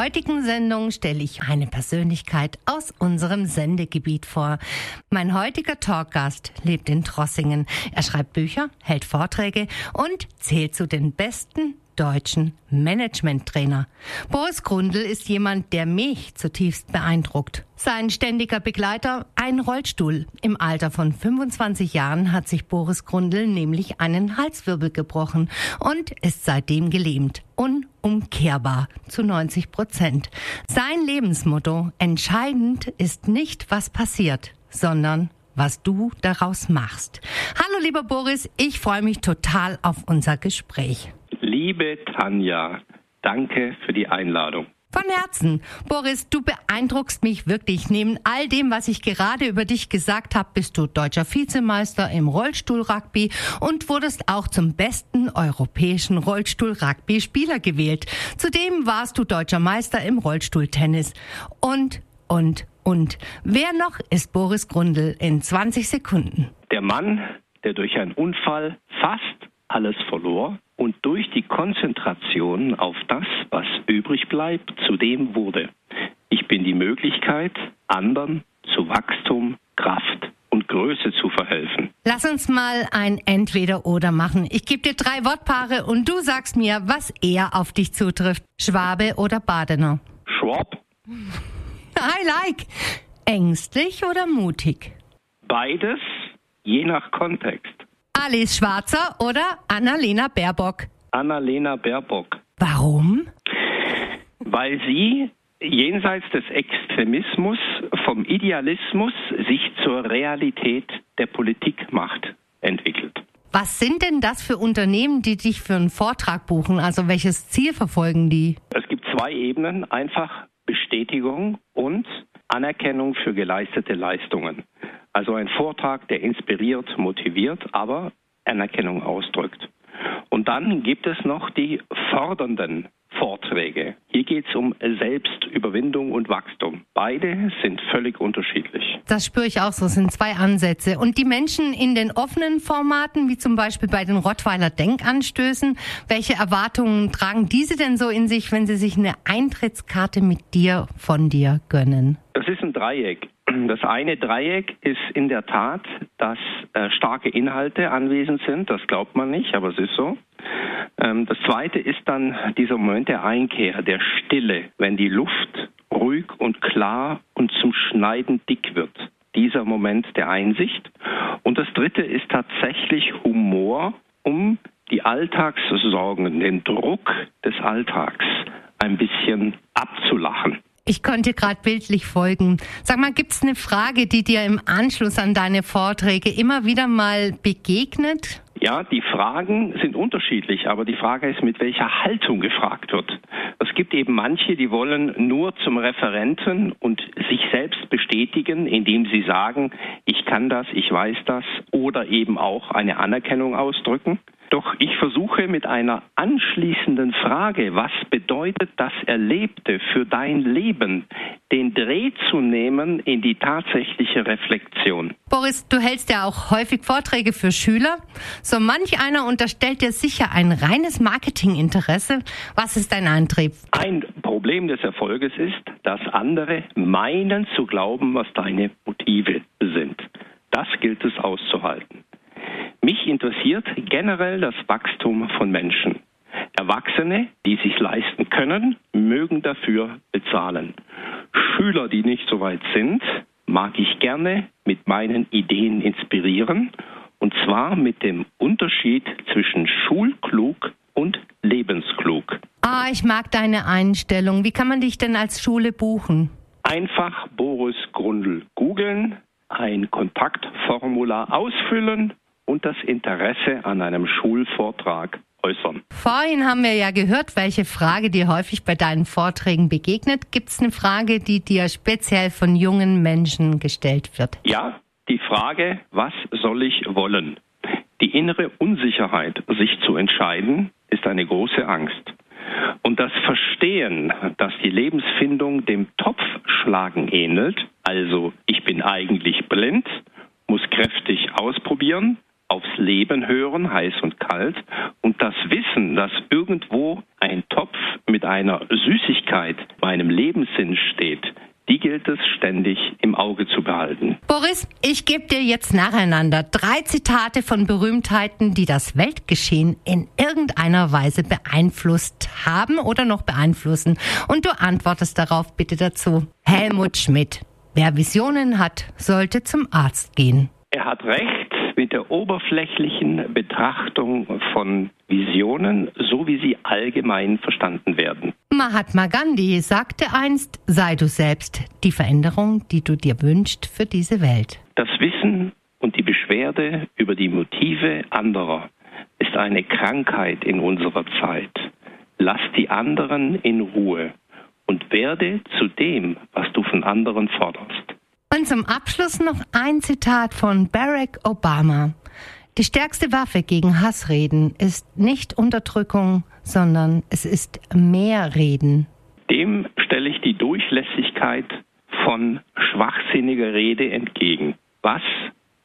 Heutigen Sendung stelle ich eine Persönlichkeit aus unserem Sendegebiet vor. Mein heutiger Talkgast lebt in Trossingen. Er schreibt Bücher, hält Vorträge und zählt zu den besten deutschen Managementtrainer. Boris Grundl ist jemand, der mich zutiefst beeindruckt. Sein ständiger Begleiter, ein Rollstuhl. Im Alter von 25 Jahren hat sich Boris Grundl nämlich einen Halswirbel gebrochen und ist seitdem gelähmt. Unumkehrbar zu 90 Prozent. Sein Lebensmotto, entscheidend ist nicht, was passiert, sondern was du daraus machst. Hallo lieber Boris, ich freue mich total auf unser Gespräch. Liebe Tanja, danke für die Einladung. Von Herzen. Boris, du beeindruckst mich wirklich. Neben all dem, was ich gerade über dich gesagt habe, bist du deutscher Vizemeister im Rollstuhl-Rugby und wurdest auch zum besten europäischen Rollstuhl-Rugby-Spieler gewählt. Zudem warst du deutscher Meister im Rollstuhltennis. Und, und, und. Wer noch ist Boris Grundl in 20 Sekunden? Der Mann, der durch einen Unfall fast alles verlor und durch die Konzentration auf das, was übrig bleibt, zu dem wurde. Ich bin die Möglichkeit, anderen zu Wachstum, Kraft und Größe zu verhelfen. Lass uns mal ein Entweder-Oder machen. Ich gebe dir drei Wortpaare und du sagst mir, was eher auf dich zutrifft. Schwabe oder Badener? Schwab. I like. Ängstlich oder mutig? Beides, je nach Kontext. Alice Schwarzer oder Annalena Baerbock? Annalena Baerbock. Warum? Weil sie jenseits des Extremismus vom Idealismus sich zur Realität der Politikmacht entwickelt. Was sind denn das für Unternehmen, die dich für einen Vortrag buchen? Also welches Ziel verfolgen die? Es gibt zwei Ebenen, einfach Bestätigung und Anerkennung für geleistete Leistungen. Also ein Vortrag, der inspiriert, motiviert, aber Anerkennung ausdrückt. Und dann gibt es noch die fordernden Vorträge. Hier geht es um Selbstüberwindung und Wachstum. Beide sind völlig unterschiedlich. Das spüre ich auch so, es sind zwei Ansätze. Und die Menschen in den offenen Formaten, wie zum Beispiel bei den Rottweiler Denkanstößen, welche Erwartungen tragen diese denn so in sich, wenn sie sich eine Eintrittskarte mit dir, von dir gönnen? Das ist ein Dreieck. Das eine Dreieck ist in der Tat, dass äh, starke Inhalte anwesend sind. Das glaubt man nicht, aber es ist so. Ähm, das zweite ist dann dieser Moment der Einkehr, der Stille, wenn die Luft ruhig und klar und zum Schneiden dick wird. Dieser Moment der Einsicht. Und das dritte ist tatsächlich Humor, um die Alltagssorgen, den Druck des Alltags ein bisschen abzulachen. Ich konnte gerade bildlich folgen. Sag mal, gibt es eine Frage, die dir im Anschluss an deine Vorträge immer wieder mal begegnet? Ja, die Fragen sind unterschiedlich, aber die Frage ist, mit welcher Haltung gefragt wird. Es gibt eben manche, die wollen nur zum Referenten und sich selbst bestätigen, indem sie sagen, ich kann das, ich weiß das, oder eben auch eine Anerkennung ausdrücken. Doch ich versuche mit einer anschließenden Frage, was bedeutet das Erlebte für dein Leben, den Dreh zu nehmen in die tatsächliche Reflexion. Boris, du hältst ja auch häufig Vorträge für Schüler. So manch einer unterstellt dir sicher ein reines Marketinginteresse. Was ist dein Antrieb? Ein Problem des Erfolges ist, dass andere meinen zu glauben, was deine Motive sind. Das gilt es auszuhalten. Mich interessiert generell das Wachstum von Menschen. Erwachsene, die sich leisten können, mögen dafür bezahlen. Schüler, die nicht so weit sind, mag ich gerne mit meinen Ideen inspirieren, und zwar mit dem Unterschied zwischen schulklug und lebensklug. Ah, ich mag deine Einstellung. Wie kann man dich denn als Schule buchen? Einfach Boris Grundl googeln, ein Kontaktformular ausfüllen und das Interesse an einem Schulvortrag äußern. Vorhin haben wir ja gehört, welche Frage dir häufig bei deinen Vorträgen begegnet. Gibt es eine Frage, die dir speziell von jungen Menschen gestellt wird? Ja, die Frage, was soll ich wollen? Die innere Unsicherheit, sich zu entscheiden, ist eine große Angst. Und das Verstehen, dass die Lebensfindung dem Topfschlagen ähnelt, also ich bin eigentlich blind, muss kräftig ausprobieren, aufs Leben hören, heiß und kalt, und das Wissen, dass irgendwo ein Topf mit einer Süßigkeit meinem Lebenssinn steht, die gilt es ständig im Auge zu behalten. Boris, ich gebe dir jetzt nacheinander drei Zitate von Berühmtheiten, die das Weltgeschehen in irgendeiner Weise beeinflusst haben oder noch beeinflussen. Und du antwortest darauf bitte dazu. Helmut Schmidt. Wer Visionen hat, sollte zum Arzt gehen. Er hat recht mit der oberflächlichen Betrachtung von Visionen, so wie sie allgemein verstanden werden. Mahatma Gandhi sagte einst, sei du selbst die Veränderung, die du dir wünschst für diese Welt. Das Wissen und die Beschwerde über die Motive anderer ist eine Krankheit in unserer Zeit. Lass die anderen in Ruhe und werde zu dem, was du von anderen forderst. Zum Abschluss noch ein Zitat von Barack Obama. Die stärkste Waffe gegen Hassreden ist nicht Unterdrückung, sondern es ist mehr Reden. Dem stelle ich die Durchlässigkeit von schwachsinniger Rede entgegen. Was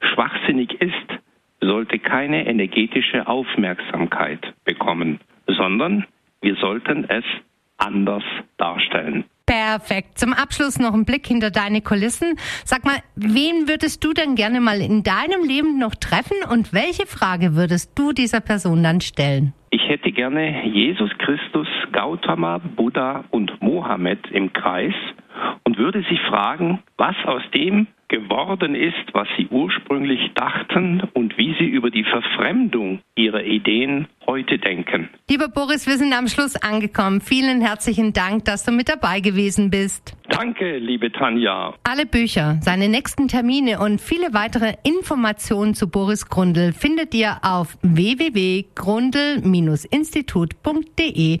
schwachsinnig ist, sollte keine energetische Aufmerksamkeit bekommen, sondern wir sollten es anders darstellen. Perfekt. Zum Abschluss noch ein Blick hinter deine Kulissen. Sag mal, wen würdest du denn gerne mal in deinem Leben noch treffen und welche Frage würdest du dieser Person dann stellen? Ich hätte gerne Jesus Christus, Gautama, Buddha und Mohammed im Kreis und würde sie fragen, was aus dem geworden ist, was sie ursprünglich dachten und wie sie über die Verfremdung ihrer Ideen heute denken. Lieber Boris, wir sind am Schluss angekommen. Vielen herzlichen Dank, dass du mit dabei gewesen bist. Danke, liebe Tanja. Alle Bücher, seine nächsten Termine und viele weitere Informationen zu Boris Grundl findet ihr auf www.grundl-institut.de.